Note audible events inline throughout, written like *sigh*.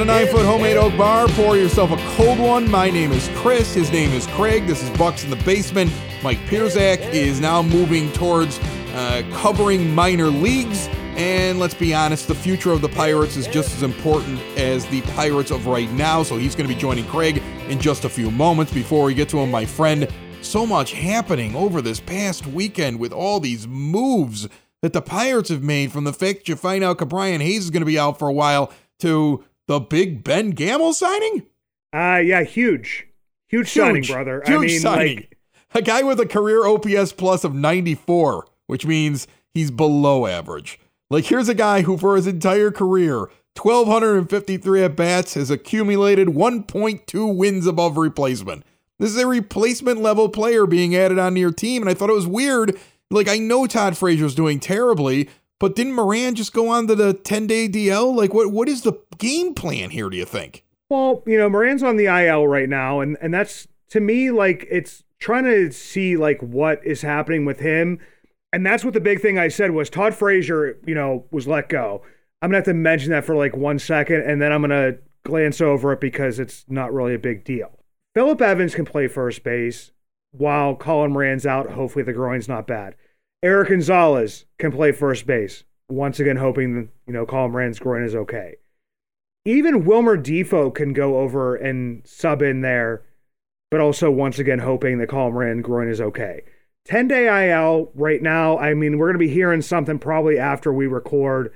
Up nine foot homemade oak bar. Pour yourself a cold one. My name is Chris. His name is Craig. This is Bucks in the Basement. Mike Persak is now moving towards uh, covering minor leagues. And let's be honest, the future of the Pirates is just as important as the Pirates of right now. So he's going to be joining Craig in just a few moments. Before we get to him, my friend, so much happening over this past weekend with all these moves that the Pirates have made from the fact you find out Ke'Bryan Hayes is going to be out for a while to the big Ben Gamel signing? Uh yeah, huge. Huge, signing, brother. Huge I mean, signing. like a guy with a career OPS plus of 94, which means he's below average. Like here's a guy who for his entire career, 1253 at bats, has accumulated 1.2 wins above replacement. This is a replacement level player being added onto your team, and I thought it was weird. Like I know Todd Frazier's doing terribly, but didn't Moran just go on to the 10 day DL? Like what what is the game plan here, do you think? well, you know, Moran's on the IL right now, and and that's to me like it's trying to see like what is happening with him. And that's what the big thing I said was Todd Frazier, you know, was let go. I'm gonna have to mention that for like one second, and then I'm gonna glance over it because it's not really a big deal. Phillip Evans can play first base while Colin Moran's out. Hopefully the groin's not bad. Erik Gonzalez can play first base. Once again, hoping that, you know Colin Moran's groin is okay. Even Wilmer Difo can go over and sub in there, but also once again hoping that Colin Moran groin is okay. 10 day IL right now. I mean, we're going to be hearing something probably after we record.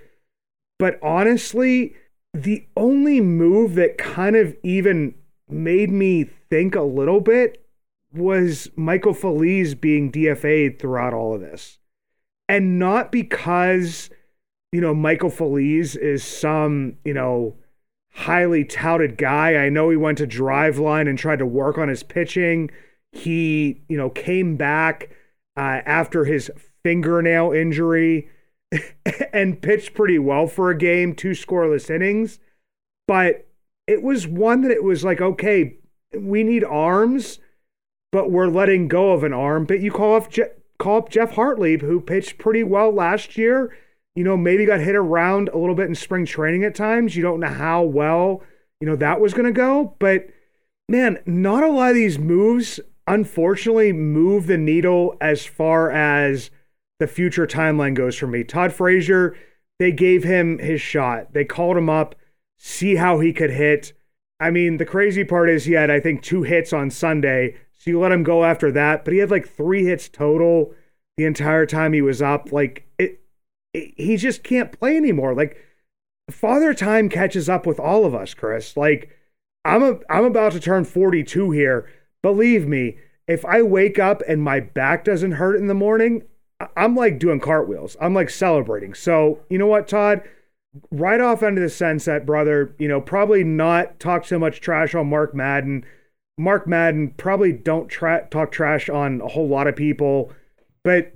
But honestly, the only move that kind of even made me think a little bit was Michael Feliz being DFA'd throughout all of this. And not because, you know, Michael Feliz is some, you know, highly touted guy. I know he went to Driveline and tried to work on his pitching. He, you know, came back uh, after his fingernail injury *laughs* and pitched pretty well for a game, two scoreless innings. But it was one that it was like, okay, we need arms, but we're letting go of an arm. But you call up Je- call up Geoff Hartlieb, who pitched pretty well last year. You know, maybe got hit around a little bit in spring training at times. You don't know how well, you know, that was going to go. But man, not a lot of these moves, unfortunately, move the needle as far as the future timeline goes for me. Todd Frazier, they gave him his shot. They called him up, see how he could hit. I mean, the crazy part is he had, I think, two hits on Sunday. So you let him go after that, but he had like three hits total the entire time he was up. Like it, it he just can't play anymore. Like father time catches up with all of us, Chris. Like I'm a, I'm about to turn 42 here. Believe me, if I wake up and my back doesn't hurt in the morning, I'm like doing cartwheels. I'm like celebrating. So, you know what, Todd? Right off into the sunset, brother. You know, probably not talk so much trash on Mark Madden. Mark Madden probably don't tra- talk trash on a whole lot of people, but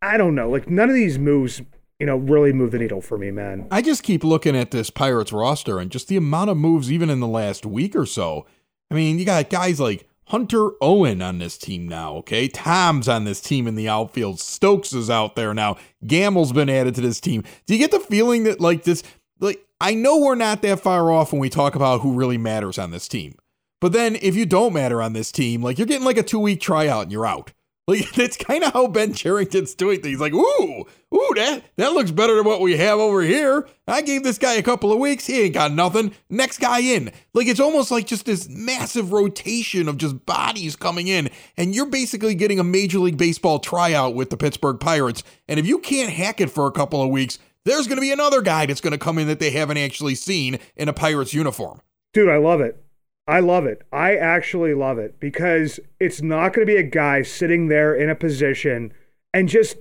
I don't know. Like none of these moves, you know, really move the needle for me, man. I just keep looking at this Pirates roster and just the amount of moves, even in the last week or so. I mean, you got guys like Hunter Owen on this team now, okay? Tom's on this team in the outfield. Stokes is out there now. Gamel's been added to this team. Do you get the feeling that, like, this, like, I know we're not that far off when we talk about who really matters on this team. But then if you don't matter on this team, like, you're getting like a two week tryout and you're out. *laughs* Like that's kind of how Ben Cherington's doing things. Like, ooh, ooh, that that looks better than what we have over here. I gave this guy a couple of weeks. He ain't got nothing. Next guy in. Like it's almost like just this massive rotation of just bodies coming in, and you're basically getting a Major League Baseball tryout with the Pittsburgh Pirates. And if you can't hack it for a couple of weeks, there's going to be another guy that's going to come in that they haven't actually seen in a Pirates uniform. Dude, I love it. I love it. I actually love it because it's not going to be a guy sitting there in a position and just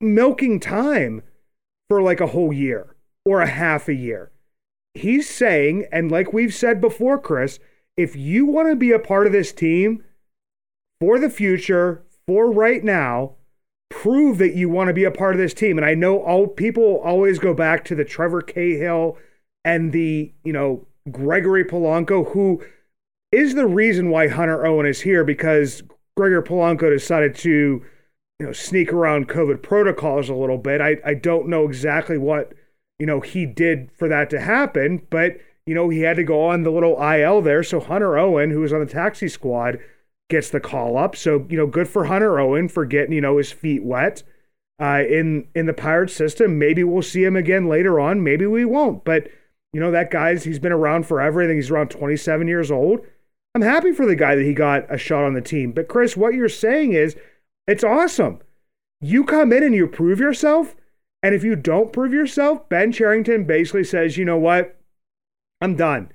milking time for like a whole year or a half a year. He's saying, and like we've said before, Chris, if you want to be a part of this team for the future, for right now, prove that you want to be a part of this team. And I know all people always go back to the Trevor Cahill and the, you know, Gregory Polanco, who is the reason why Hunter Owen is here because Gregory Polanco decided to, you know, sneak around COVID protocols a little bit. I, I don't know exactly what, you know, he did for that to happen, but, you know, he had to go on the little IL there. So Hunter Owen, who was on the taxi squad, gets the call up. So, you know, good for Hunter Owen for getting, you know, his feet wet uh, in in the pirate system. Maybe we'll see him again later on. Maybe we won't. But, you know, that guy's he's been around forever. I think he's around 27 years old. I'm happy for the guy that he got a shot on the team. But Chris, what you're saying is it's awesome. You come in and you prove yourself. And if you don't prove yourself, Ben Cherington basically says, you know what? I'm done.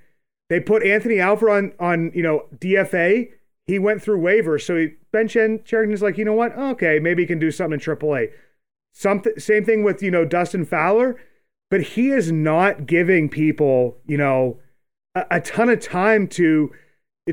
They put Anthony Alford on, on you know, DFA. He went through waivers. So he, Ben Chen, Cherington's like, you know what? Okay, maybe he can do something in AAA. Something, same thing with, you know, Dustin Fowler. But he is not giving people, you know, a, a ton of time to –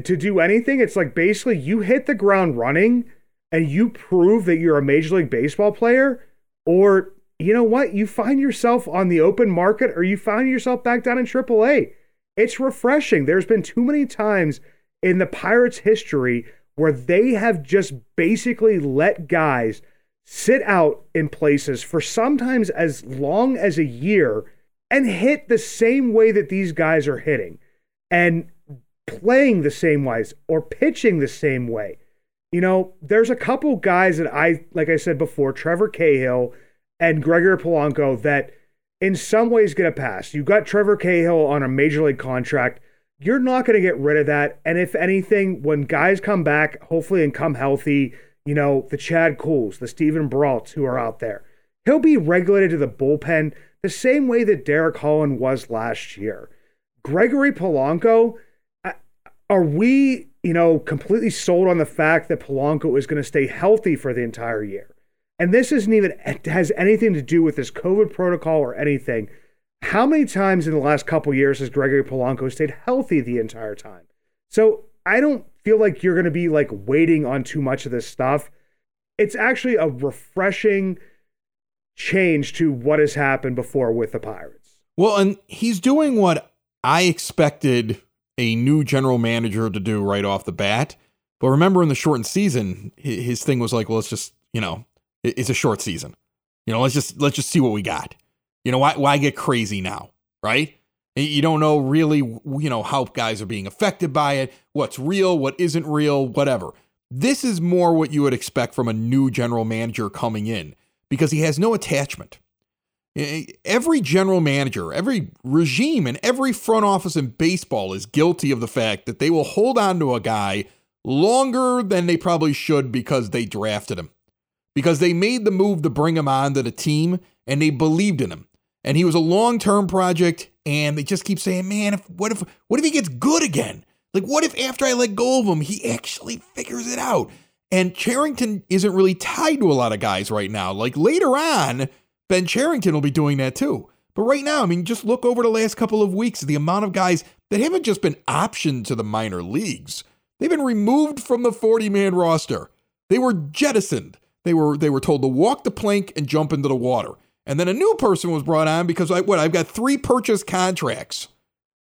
to do anything. It's like basically you hit the ground running and you prove that you're a Major League Baseball player, or you know what? You find yourself on the open market or you find yourself back down in AAA. It's refreshing. There's been too many times in the Pirates' history where they have just basically let guys sit out in places for sometimes as long as a year and hit the same way that these guys are hitting. And playing the same ways or pitching the same way. You know, there's a couple guys that I, like I said before, Trevor Cahill and Gregory Polanco, that in some ways get a pass. You got Trevor Cahill on a major league contract. You're not going to get rid of that. And if anything, when guys come back, hopefully, and come healthy, you know, the Chad Kuhls, the Steven Braults who are out there, he'll be regulated to the bullpen the same way that Derek Holland was last year. Gregory Polanco, are we, you know, completely sold on the fact that Polanco is going to stay healthy for the entire year? And this isn't even has anything to do with this COVID protocol or anything. How many times in the last couple years has Gregory Polanco stayed healthy the entire time? So I don't feel like you're going to be like waiting on too much of this stuff. It's actually a refreshing change to what has happened before with the Pirates. Well, and he's doing what I expected a new general manager to do right off the bat. But remember, in the shortened season, his thing was like, well, let's just, you know, it's a short season. You know, let's just let's just see what we got. You know, why why get crazy now, right? You don't know really, you know, how guys are being affected by it, what's real, what isn't real, whatever. This is more what you would expect from a new general manager coming in because he has no attachment. Every general manager, every regime, and every front office in baseball is guilty of the fact that they will hold on to a guy longer than they probably should because they drafted him. Because they made the move to bring him on to the team and they believed in him. And he was a long term project, and they just keep saying, man, if, what if what if he gets good again? Like, what if after I let go of him, he actually figures it out? And Cherington isn't really tied to a lot of guys right now. Like later on, Ben Cherington will be doing that too. But right now, I mean, just look over the last couple of weeks, the amount of guys that haven't just been optioned to the minor leagues. They've been removed from the 40 man roster. They were jettisoned. They were they were told to walk the plank and jump into the water. And then a new person was brought on because I what I've got three purchase contracts.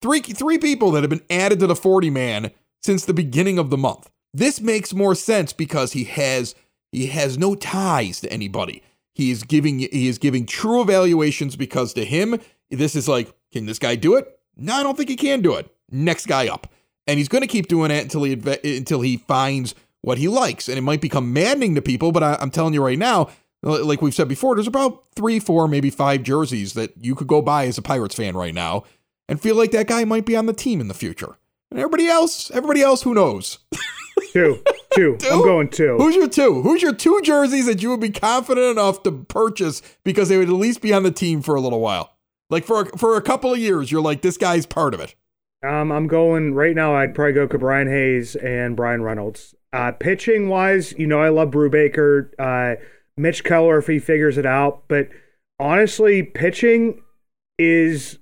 Three three people that have been added to the 40 man since the beginning of the month. This makes more sense because he has he has no ties to anybody. He is giving he is giving true evaluations because to him this is like, can this guy do it? No, I don't think he can do it. Next guy up, and he's going to keep doing it until he until he finds what he likes. And it might become maddening to people, but I, I'm telling you right now, like we've said before, there's about three, four, maybe five jerseys that you could go buy as a Pirates fan right now and feel like that guy might be on the team in the future. And everybody else, everybody else, who knows? two, *laughs* two. two. I'm going two. Who's your two? Who's your two jerseys that you would be confident enough to purchase because they would at least be on the team for a little while? Like for a, for a couple of years, you're like this guy's part of it. Um, I'm going right now. I'd probably go Ke'Bryan Hayes and Bryan Reynolds. Uh, pitching wise, you know, I love Brubaker, uh, Mitch Keller if he figures it out. But honestly, pitching is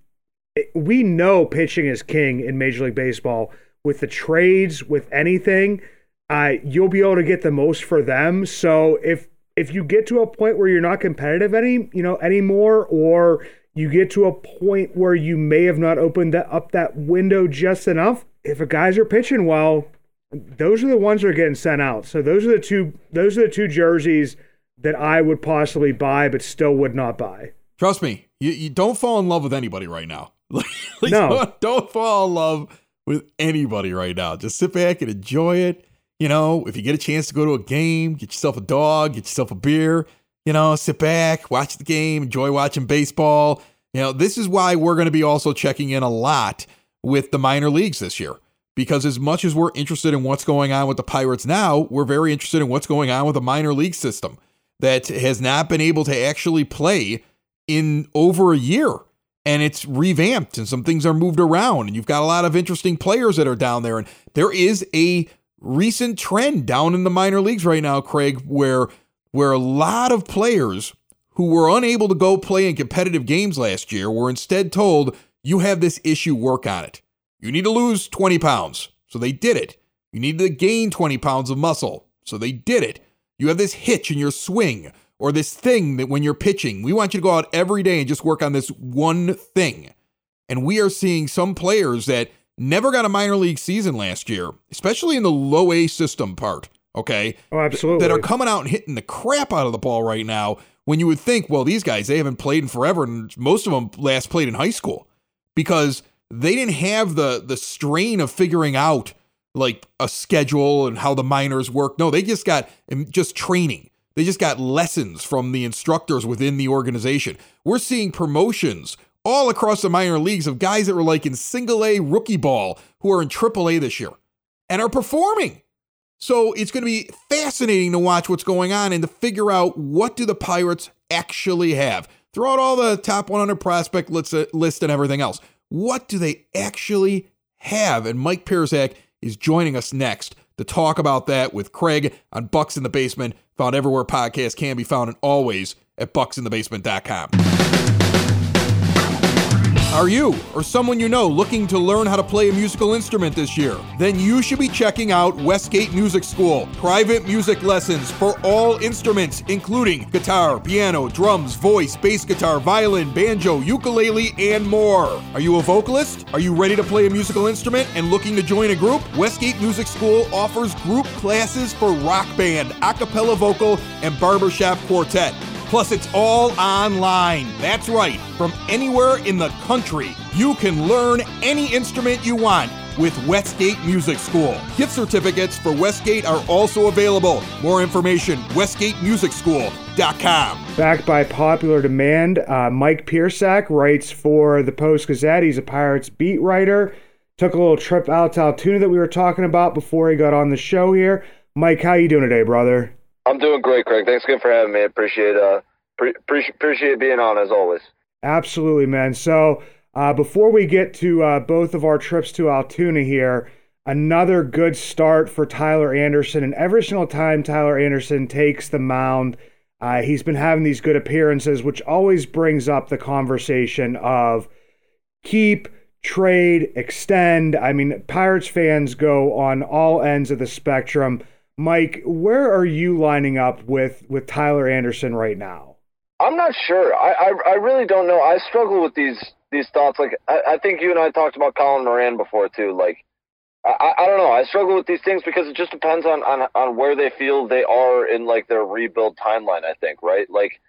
we know pitching is king in Major League Baseball. With the trades, with anything, uh, you'll be able to get the most for them. So if if you get to a point where you're not competitive any, you know, anymore, or you get to a point where you may have not opened that, up that window just enough. If a guys are pitching well, those are the ones that are getting sent out. So those are the two. Those are the two jerseys that I would possibly buy, but still would not buy. Trust me, you, you don't fall in love with anybody right now. *laughs* like, no, don't, don't fall in love with anybody right now. Just sit back and enjoy it. You know, if you get a chance to go to a game, get yourself a dog, get yourself a beer, you know, sit back, watch the game, enjoy watching baseball. You know, this is why we're going to be also checking in a lot with the minor leagues this year. Because as much as we're interested in what's going on with the Pirates now, we're very interested in what's going on with the minor league system that has not been able to actually play in over a year. And it's revamped and some things are moved around. And you've got a lot of interesting players that are down there. And there is a recent trend down in the minor leagues right now, Craig, where where a lot of players who were unable to go play in competitive games last year were instead told, you have this issue, work on it. You need to lose 20 pounds. So they did it. You need to gain 20 pounds of muscle. So they did it. You have this hitch in your swing or this thing that when you're pitching, we want you to go out every day and just work on this one thing. And we are seeing some players that never got a minor league season last year, especially in the low A system part, okay? Oh, absolutely. That are coming out and hitting the crap out of the ball right now when you would think, well, these guys, they haven't played in forever, and most of them last played in high school because they didn't have the the strain of figuring out like a schedule and how the minors work. No, they just got just training. They just got lessons from the instructors within the organization. We're seeing promotions all across the minor leagues of guys that were like in single A rookie ball who are in triple A this year and are performing. So it's going to be fascinating to watch what's going on and to figure out what do the Pirates actually have. Throw out all the top 100 prospect list, uh, list and everything else. What do they actually have? And Mike Persak is joining us next to talk about that with Craig on Bucks in the Basement, found everywhere podcasts can be found and always at bucksinthebasement.com. Are you or someone you know looking to learn how to play a musical instrument this year? Then you should be checking out Westgate Music School. Private music lessons for all instruments, including guitar, piano, drums, voice, bass guitar, violin, banjo, ukulele, and more. Are you a vocalist? Are you ready to play a musical instrument and looking to join a group? Westgate Music School offers group classes for rock band, a cappella vocal, and barbershop quartet. Plus, it's all online. That's right, from anywhere in the country. You can learn any instrument you want with Westgate Music School. Gift certificates for Westgate are also available. More information, westgatemusicschool.com. Backed by popular demand, uh, Mike Persak writes for the Post Gazette. He's a Pirates beat writer. Took a little trip out to Altoona that we were talking about before he got on the show here. Mike, how you doing today, brother? I'm doing great, Craig. Thanks again for having me. Appreciate uh pre- appreciate being on as always. Absolutely, man. So uh, before we get to uh, both of our trips to Altoona here, another good start for Tyler Anderson. And every single time Tyler Anderson takes the mound, uh, he's been having these good appearances, which always brings up the conversation of keep, trade, extend. I mean, Pirates fans go on all ends of the spectrum. Mike, where are you lining up with with Tyler Anderson right now? I'm not sure. I I, I really don't know. I struggle with these these thoughts. Like I, I think you and I talked about Colin Moran before too. Like I, I don't know. I struggle with these things because it just depends on, on on where they feel they are in like their rebuild timeline. I think right. Like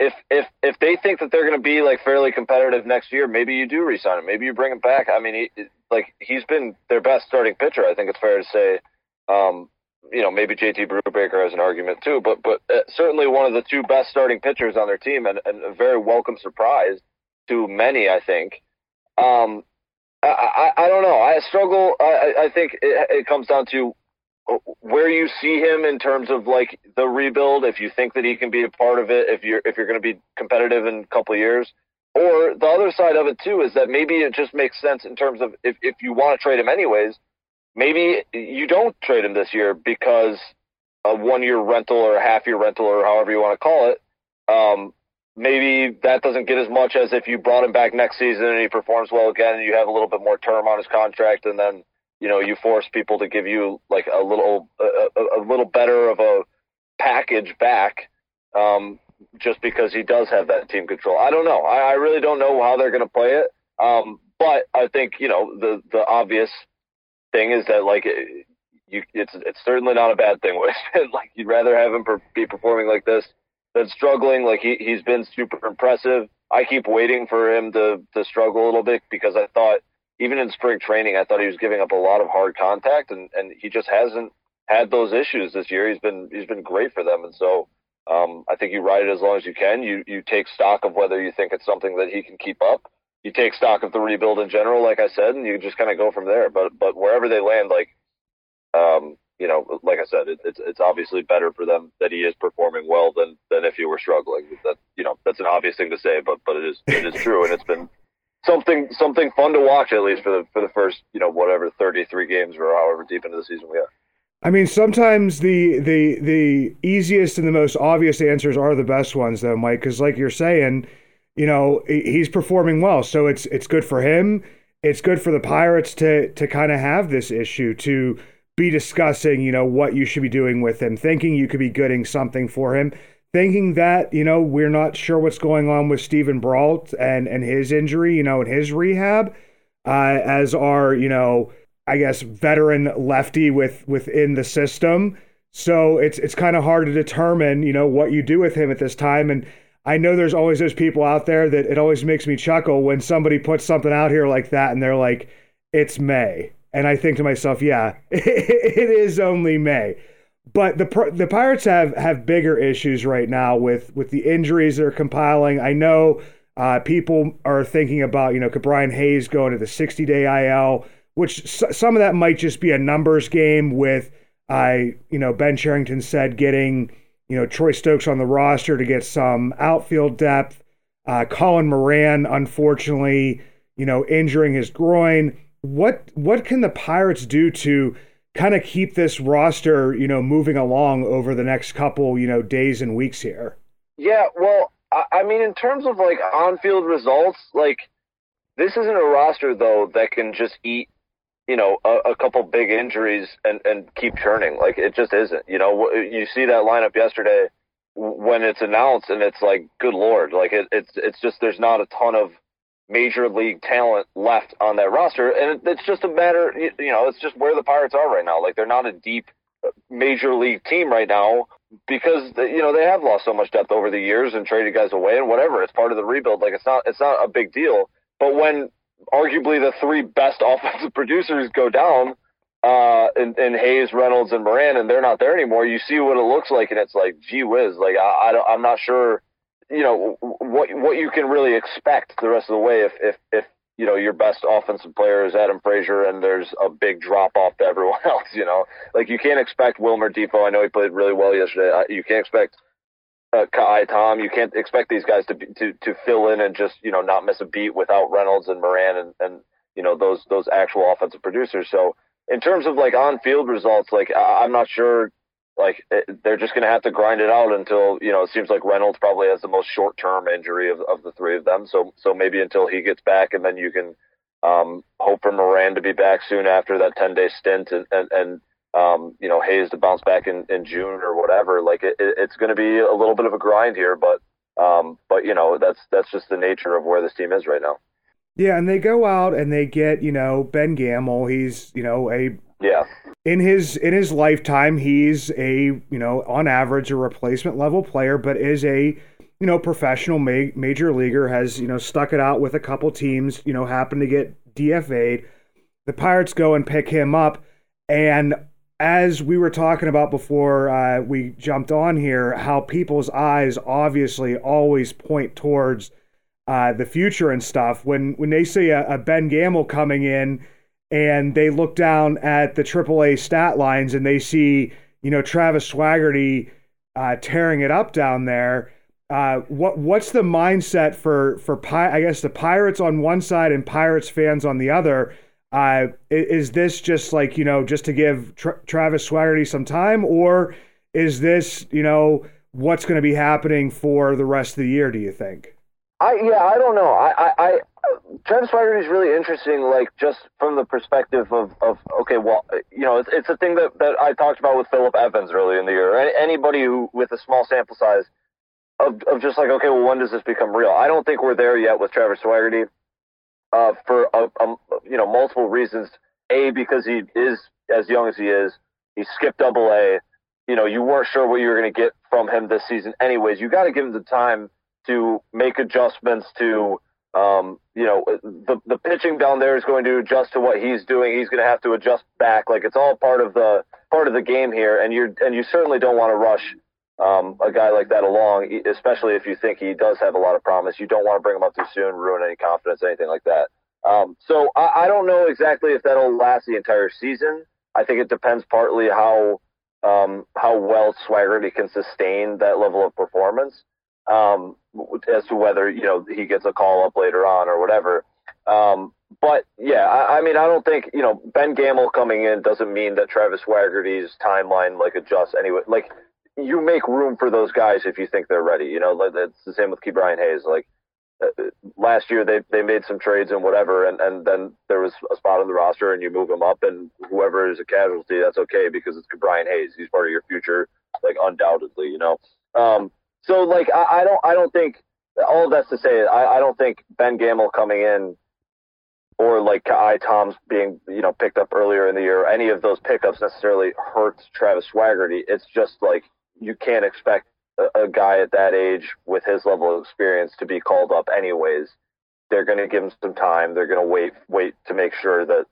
if if if they think that they're going to be like fairly competitive next year, maybe you do resign him. Maybe you bring him back. I mean, he, like he's been their best starting pitcher. I think it's fair to say. Um, you know, maybe JT Brubaker has an argument too, but but uh, certainly one of the two best starting pitchers on their team, and, and a very welcome surprise to many, I think. Um, I, I, I don't know. I struggle. I, I think it, it comes down to where you see him in terms of like the rebuild. If you think that he can be a part of it, if you're if you're going to be competitive in a couple of years, or the other side of it too is that maybe it just makes sense in terms of if if you want to trade him anyways, maybe you don't trade him this year because a one year rental or a half year rental or however you want to call it. Um, maybe that doesn't get as much as if you brought him back next season and he performs well again and you have a little bit more term on his contract and then you know you force people to give you like a little a, a little better of a package back um, just because he does have that team control. I don't know. I, I really don't know how they're going to play it. Um, but I think you know the the obvious thing is that like you it's it's certainly not a bad thing. *laughs* like you'd rather have him per, be performing like this been struggling. Like he he's been super impressive. I keep waiting for him to to struggle a little bit because I thought even in spring training I thought he was giving up a lot of hard contact and and he just hasn't had those issues this year. He's been he's been great for them and so um, I think you ride it as long as you can. You you take stock of whether you think it's something that he can keep up. You take stock of the rebuild in general, like I said, and you just kind of go from there. But but wherever they land, like um, you know, like I said, it, it's it's obviously better for them that he is performing well than than if he were struggling. That you know, that's an obvious thing to say, but but it is it is true, and it's been something something fun to watch at least for the for the first you know whatever 33 games or however deep into the season we are. I mean, sometimes the the the easiest and the most obvious answers are the best ones, though, Mike. Because like you're saying, you know, he's performing well, so it's it's good for him. It's good for the Pirates to to kind of have this issue to be discussing, you know, what you should be doing with him, thinking you could be getting something for him, thinking that, you know, we're not sure what's going on with Steven Brault and and his injury, you know, and his rehab, uh, as our, you know, I guess veteran lefty with within the system. So it's it's kind of hard to determine, you know, what you do with him at this time. And I know there's always those people out there that it always makes me chuckle when somebody puts something out here like that and they're like, it's May and I think to myself, yeah, *laughs* it is only May. But the the Pirates have have bigger issues right now with with the injuries they're compiling. I know uh, people are thinking about you know could Brian Hayes go into the 60 day IL, which s- some of that might just be a numbers game with I you know Ben Cherington said getting you know Troy Stokes on the roster to get some outfield depth. Uh, Colin Moran, unfortunately, you know injuring his groin what what can the Pirates do to kind of keep this roster, you know, moving along over the next couple, you know, days and weeks here? Yeah, well, I, I mean, in terms of like on-field results, like this isn't a roster though that can just eat, you know, a, a couple big injuries and and keep churning. Like it just isn't. You know, you see that lineup yesterday when it's announced, and it's like, good lord, like it, it's it's just there's not a ton of major league talent left on that roster, and it's just a matter, you know, it's just where the Pirates are right now. Like they're not a deep uh, major league team right now because you know they have lost so much depth over the years and traded guys away and whatever. It's part of the rebuild. Like it's not it's not a big deal. But when arguably the three best *laughs* offensive producers go down, uh, in, in Hayes, Reynolds, and Moran, and they're not there anymore, you see what it looks like, and it's like, gee whiz, like I, I don't, I'm not sure you know what what you can really expect the rest of the way if if if you know your best offensive player is Adam Frazier and there's a big drop off to everyone *laughs* else. You know, like you can't expect Wilmer Difo. I know he played really well yesterday. You can't expect uh, Ka'ai Tom. You can't expect these guys to be, to to fill in and just you know not miss a beat without Reynolds and Moran and and you know those those actual offensive producers. So in terms of like on field results, like I'm not sure like they're just going to have to grind it out until you know it seems like Reynolds probably has the most short term injury of, of the three of them. So so maybe until he gets back, and then you can um, hope for Moran to be back soon after that ten day stint, and and, and um, you know Hayes to bounce back in, in June or whatever. Like it, it, it's going to be a little bit of a grind here, but um, but you know that's that's just the nature of where this team is right now. Yeah, and they go out and they get you know Ben Gamel. He's you know a yeah in his in his lifetime, he's a you know on average a replacement level player, but is a you know professional ma- major leaguer. Has you know stuck it out with a couple teams. You know, happen to get DFA'd. The Pirates go and pick him up, and as we were talking about before uh, we jumped on here, how people's eyes obviously always point towards uh, the future and stuff. When when they see a, a, Ben Gamel coming in and they look down at the AAA stat lines and they see you know Travis Swaggerty uh, tearing it up down there. Uh, what what's the mindset for for Pi- I guess the Pirates on one side and Pirates fans on the other? Uh, is this just like you know just to give Tra- Travis Swaggerty some time, or is this you know what's going to be happening for the rest of the year? Do you think? I yeah, I don't know. I I, I Travis Swaggerty is really interesting. Like just from the perspective of of okay, well, you know, it's it's a thing that that I talked about with Phillip Evans early in the year. Anybody who with a small sample size of of just like okay, well, when does this become real? I don't think we're there yet with Travis Swaggerty uh, for a, a, you know multiple reasons. A because he is as young as he is. He skipped Double A. You know, you weren't sure what you were going to get from him this season. Anyways, you got to give him the time to make adjustments to. Um, you know, the the pitching down there is going to adjust to what he's doing. He's going to have to adjust back. Like it's all part of the part of the game here, and you and you certainly don't want to rush um, a guy like that along, especially if you think he does have a lot of promise. You don't want to bring him up too soon, ruin any confidence, anything like that. Um, so I, I don't know exactly if that'll last the entire season. I think it depends partly how um, how well Swaggerty can sustain that level of performance, um, as to whether you know he gets a call up later on or whatever. Um, but yeah, I, I mean, I don't think you know Ben Gamel coming in doesn't mean that Travis Swaggerty's timeline like adjusts anyway. Like you make room for those guys if you think they're ready. You know, it's the same with Ke'Bryan Hayes. Like uh, last year, they they made some trades and whatever, and and then there was a spot on the roster, and you move him up, and whoever is a casualty, that's okay because it's Ke'Bryan Hayes. He's part of your future, like undoubtedly. You know, um, so like I, I don't I don't think all of that's to say I, I don't think Ben Gamel coming in or like Ka'ai Toms being you know picked up earlier in the year, any of those pickups necessarily hurts Travis Swaggerty. It's just like you can't expect a, a guy at that age with his level of experience to be called up anyways. They're going to give him some time. They're going to wait, wait to make sure that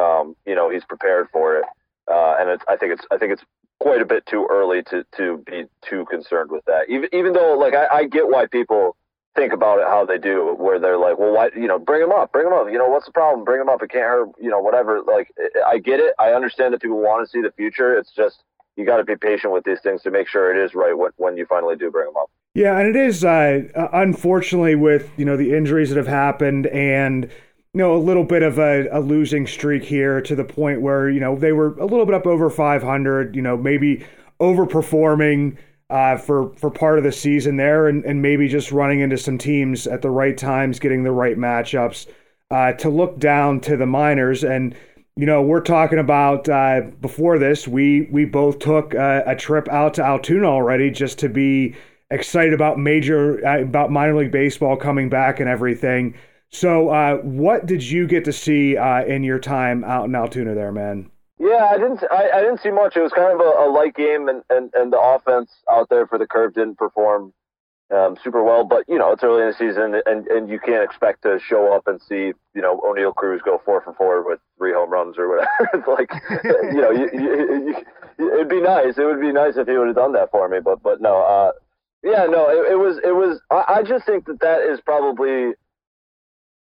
um, you know he's prepared for it. Uh, and it's, I think it's, I think it's quite a bit too early to to be too concerned with that. Even even though like I, I get why people think about it how they do, where they're like, well, why, you know, bring him up, bring him up. You know, what's the problem? Bring him up. It can't hurt. You know, whatever. Like, I get it. I understand that people want to see the future. It's just you got to be patient with these things to make sure it is right when, when you finally do bring them up. Yeah, and it is uh, unfortunately with you know the injuries that have happened and you know a little bit of a, a, losing streak here to the point where you know they were a little bit up over 500. You know maybe overperforming uh, for for part of the season there, and, and maybe just running into some teams at the right times, getting the right matchups uh, to look down to the minors and you know, we're talking about uh, before this, we we both took a, a, trip out to Altoona already just to be excited about major uh, about minor league baseball coming back and everything. So, uh, what did you get to see uh, in your time out in Altoona, there, man? Yeah, I didn't. I, I didn't see much. It was kind of a, a light game, and, and, and the offense out there for the curve didn't perform um, super well. But you know, it's early in the season, and and you can't expect to show up and see you know Oneil Cruz go four for four with three home runs or whatever. *laughs* it's like you know, you, you, you, it'd be nice. It would be nice if he would have done that for me. But but no, uh, yeah, no, it, it was it was. I, I just think that that is probably.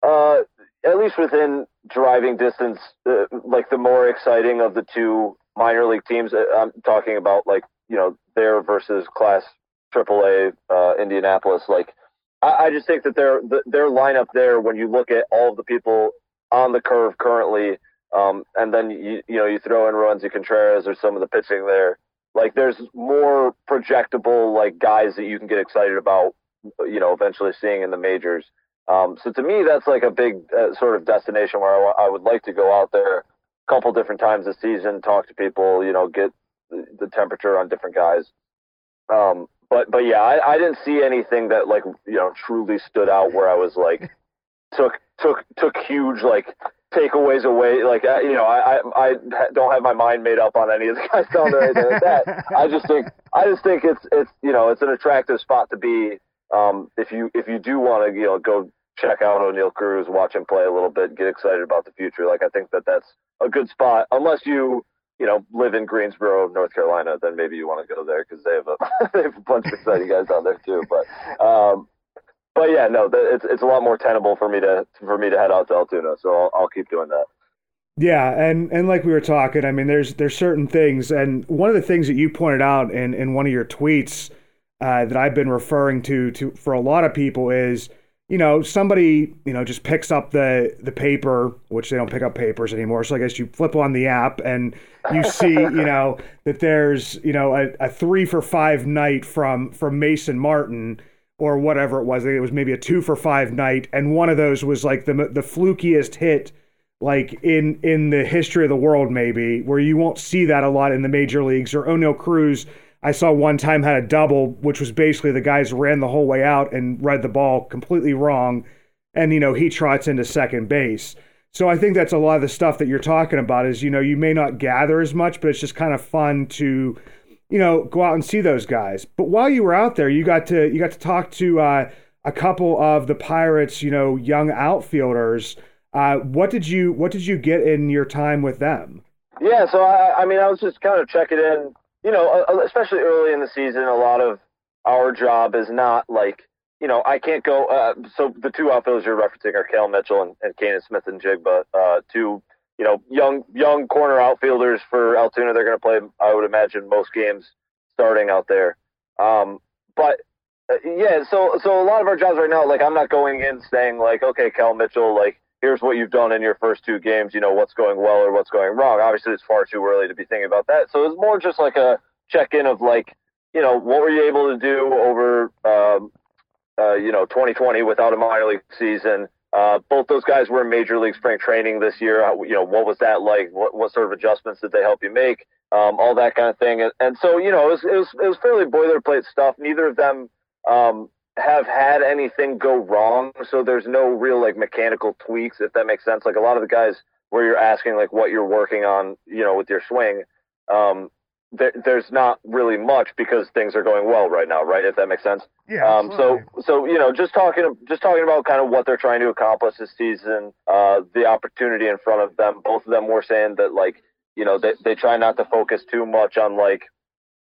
Uh, at least within driving distance, uh, like the more exciting of the two minor league teams. Uh, I'm talking about like you know their versus Class AAA uh, Indianapolis. Like, I, I just think that their their lineup there, when you look at all of the people on the curve currently, um, and then you you know you throw in Roansy Contreras or some of the pitching there, like there's more projectable like guys that you can get excited about, you know, eventually seeing in the majors. Um, so to me, that's like a big uh, sort of destination where I, w- I would like to go out there a couple different times this season, talk to people, you know, get the, the temperature on different guys. Um, but but yeah, I, I didn't see anything that like you know truly stood out where I was like *laughs* took took took huge like takeaways away. Like uh, you know, I, I I don't have my mind made up on any of the guys down there anything like that. *laughs* I just think I just think it's it's you know it's an attractive spot to be. Um, if you if you do want to you know go check out Oneil Cruz, watch him play a little bit, get excited about the future. Like I think that that's a good spot, unless you you know live in Greensboro, North Carolina, then maybe you want to go there because they have a *laughs* they have a bunch of exciting guys down there too. But um, but yeah, no, it's it's a lot more tenable for me to for me to head out to Altoona, so I'll, I'll keep doing that. Yeah, and and like we were talking, I mean, there's there's certain things, and one of the things that you pointed out in in one of your tweets uh, that I've been referring to to for a lot of people is, you know, somebody you know just picks up the the paper, which they don't pick up papers anymore. So I guess you flip on the app and you see, you *laughs* know, that there's you know a, a three for five night from from Mason Martin or whatever it was. I think it was maybe a two for five night, and one of those was like the the flukiest hit like in in the history of the world maybe where you won't see that a lot in the major leagues or Oneil Cruz I saw one time had a double which was basically the guys ran the whole way out and read the ball completely wrong and you know he trots into second base so I think that's a lot of the stuff that you're talking about is you know you may not gather as much but it's just kind of fun to you know go out and see those guys but while you were out there you got to you got to talk to uh, a couple of the Pirates you know young outfielders uh, what did you What did you get in your time with them? Yeah, so I, I mean, I was just kind of checking in. You know, especially early in the season, a lot of our job is not like you know I can't go. Uh, so the two outfielders you're referencing are Cal Mitchell and, and Canaan Smith-Njigba, uh, two you know young young corner outfielders for Altoona. They're going to play, I would imagine, most games starting out there. Um, but uh, yeah, so so a lot of our jobs right now, like I'm not going in saying like, okay, Cal Mitchell, like here's what you've done in your first two games, you know, what's going well or what's going wrong. Obviously, it's far too early to be thinking about that. So it's more just like a check in of like, you know, what were you able to do over, um, uh, you know, 2020 without a minor league season? Uh, both those guys were in major league spring training this year. You know, what was that like? What, what sort of adjustments did they help you make? Um, all that kind of thing. And, and so, you know, it was, it was, it was fairly boilerplate stuff. Neither of them, um, have had anything go wrong. So there's no real like mechanical tweaks, if that makes sense. Like a lot of the guys where you're asking like what you're working on, you know, with your swing, um, there, there's not really much because things are going well right now, right? If that makes sense. Yeah. Um, so so you know, just talking just talking about kind of what they're trying to accomplish this season, uh, the opportunity in front of them. Both of them were saying that like you know they they try not to focus too much on like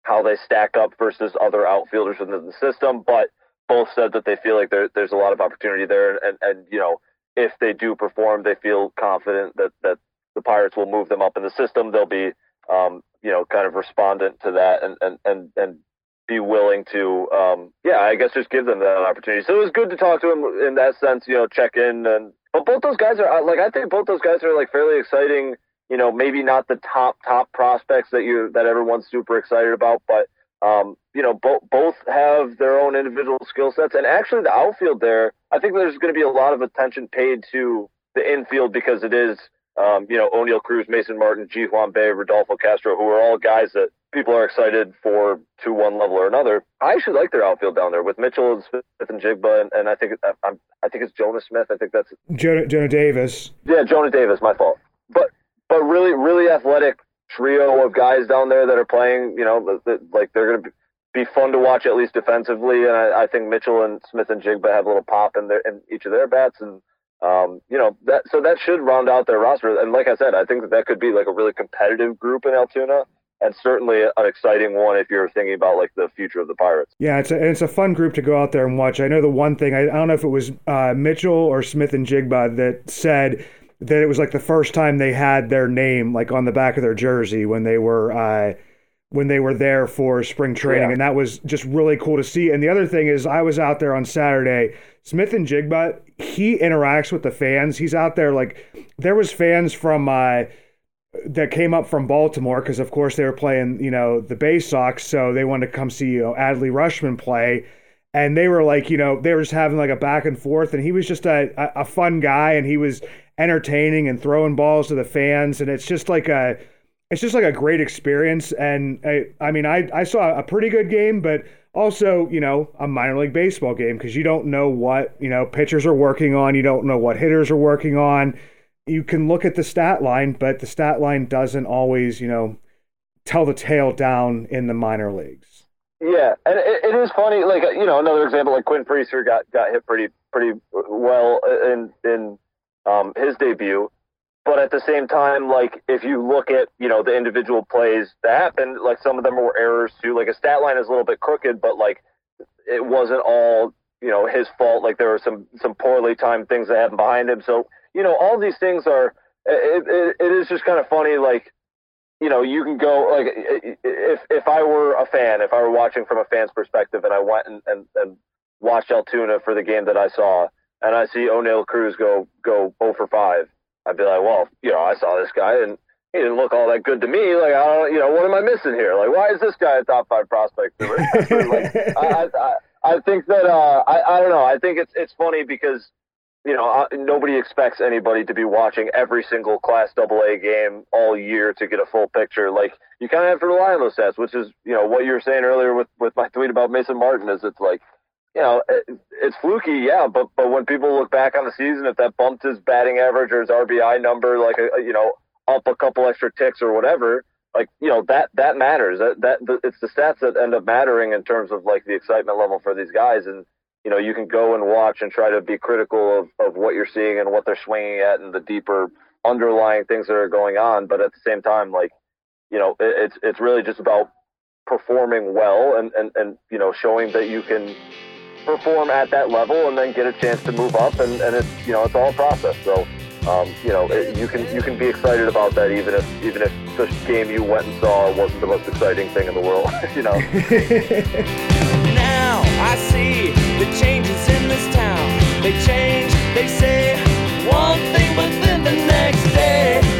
how they stack up versus other outfielders within the system, but both said that they feel like there, there's a lot of opportunity there, and, and you know if they do perform, they feel confident that that the Pirates will move them up in the system. They'll be um, you know kind of respondent to that, and and and and be willing to um, yeah, I guess just give them that opportunity. So it was good to talk to them in that sense, you know, check in and but both those guys are like I think both those guys are like fairly exciting. You know, maybe not the top top prospects that you that everyone's super excited about, but um, you know, both both have their own individual skill sets, and actually the outfield there, I think there's going to be a lot of attention paid to the infield because it is, um, you know, Oneil Cruz, Mason Martin, Ji Hwan Bae, Rodolfo Castro, who are all guys that people are excited for to one level or another. I actually like their outfield down there with Mitchell and Smith-Njigba, and, and I think I'm, I think it's Jonah Smith. I think that's Jonah, Jonah Davis. Yeah, Jonah Davis. My fault. But but really really athletic trio of guys down there that are playing. You know, like they're going to be fun to watch at least defensively. And I, I think Mitchell and Smith-Njigba have a little pop in their in each of their bats, and um, you know that so that should round out their roster. And like I said, I think that that could be like a really competitive group in Altoona. And certainly an exciting one if you're thinking about like the future of the Pirates. Yeah, it's a it's a fun group to go out there and watch. I know the one thing I, I don't know if it was uh, Mitchell or Smith-Njigba that said that it was like the first time they had their name like on the back of their jersey when they were uh, when they were there for spring training, yeah. and that was just really cool to see. And the other thing is, I was out there on Saturday. Smith-Njigba, he interacts with the fans. He's out there like there was fans from. Uh, that came up from Baltimore because, of course, they were playing, you know, the Bay Sox, so they wanted to come see, you know, Adley Rutschman play and they were like, you know, they were just having like a back and forth, and he was just a, a, a fun guy, and he was entertaining and throwing balls to the fans, and it's just like a it's just like a great experience. And I, I mean, I, I saw a pretty good game, but also, you know, a minor league baseball game because you don't know what, you know, pitchers are working on. You don't know what hitters are working on. You can look at the stat line, but the stat line doesn't always, you know, tell the tale down in the minor leagues. Yeah, and it, it is funny. Like you know, another example, like Quinn Priester got got hit pretty pretty well uh, in in um, his debut. but at the same time, like if you look at you know the individual plays that happened, like some of them were errors too. Like a stat line is a little bit crooked, but like it wasn't all you know his fault. Like there were some some poorly timed things that happened behind him. So you know all these things are. It, it, it is just kind of funny, like you know, you can go like if if I were a fan, if I were watching from a fan's perspective, and I went and and, and watched Altoona for the game that I saw, and I see Oneil Cruz go go 0 for five, I'd be like, well, you know, I saw this guy and he didn't look all that good to me. Like, I don't, you know, what am I missing here? Like, why is this guy a top five prospect? *laughs* like, I, I, I think that uh, I, I don't know. I think it's it's funny because you know, nobody expects anybody to be watching every single Class AA game all year to get a full picture. Like you kind of have to rely on those stats, which is you know what you were saying earlier with with my tweet about Mason Martin. Is it's like you know it, it's fluky, yeah, but but when people look back on the season, if that bumped his batting average or his RBI number, like a, you know up a couple extra ticks or whatever, like you know that that matters. That that it's the stats that end up mattering in terms of like the excitement level for these guys and you know, you can go and watch and try to be critical of, of what you're seeing and what they're swinging at and the deeper underlying things that are going on. But at the same time, like, you know, it, it's it's really just about performing well and, and, and, you know, showing that you can perform at that level and then get a chance to move up. And, and it's you know it's all a process. So um, you know it, you can you can be excited about that even if even if the game you went and saw wasn't the most exciting thing in the world. *laughs* you know. *laughs* now I see the changes in this town. They change. They say one thing, but then the next day.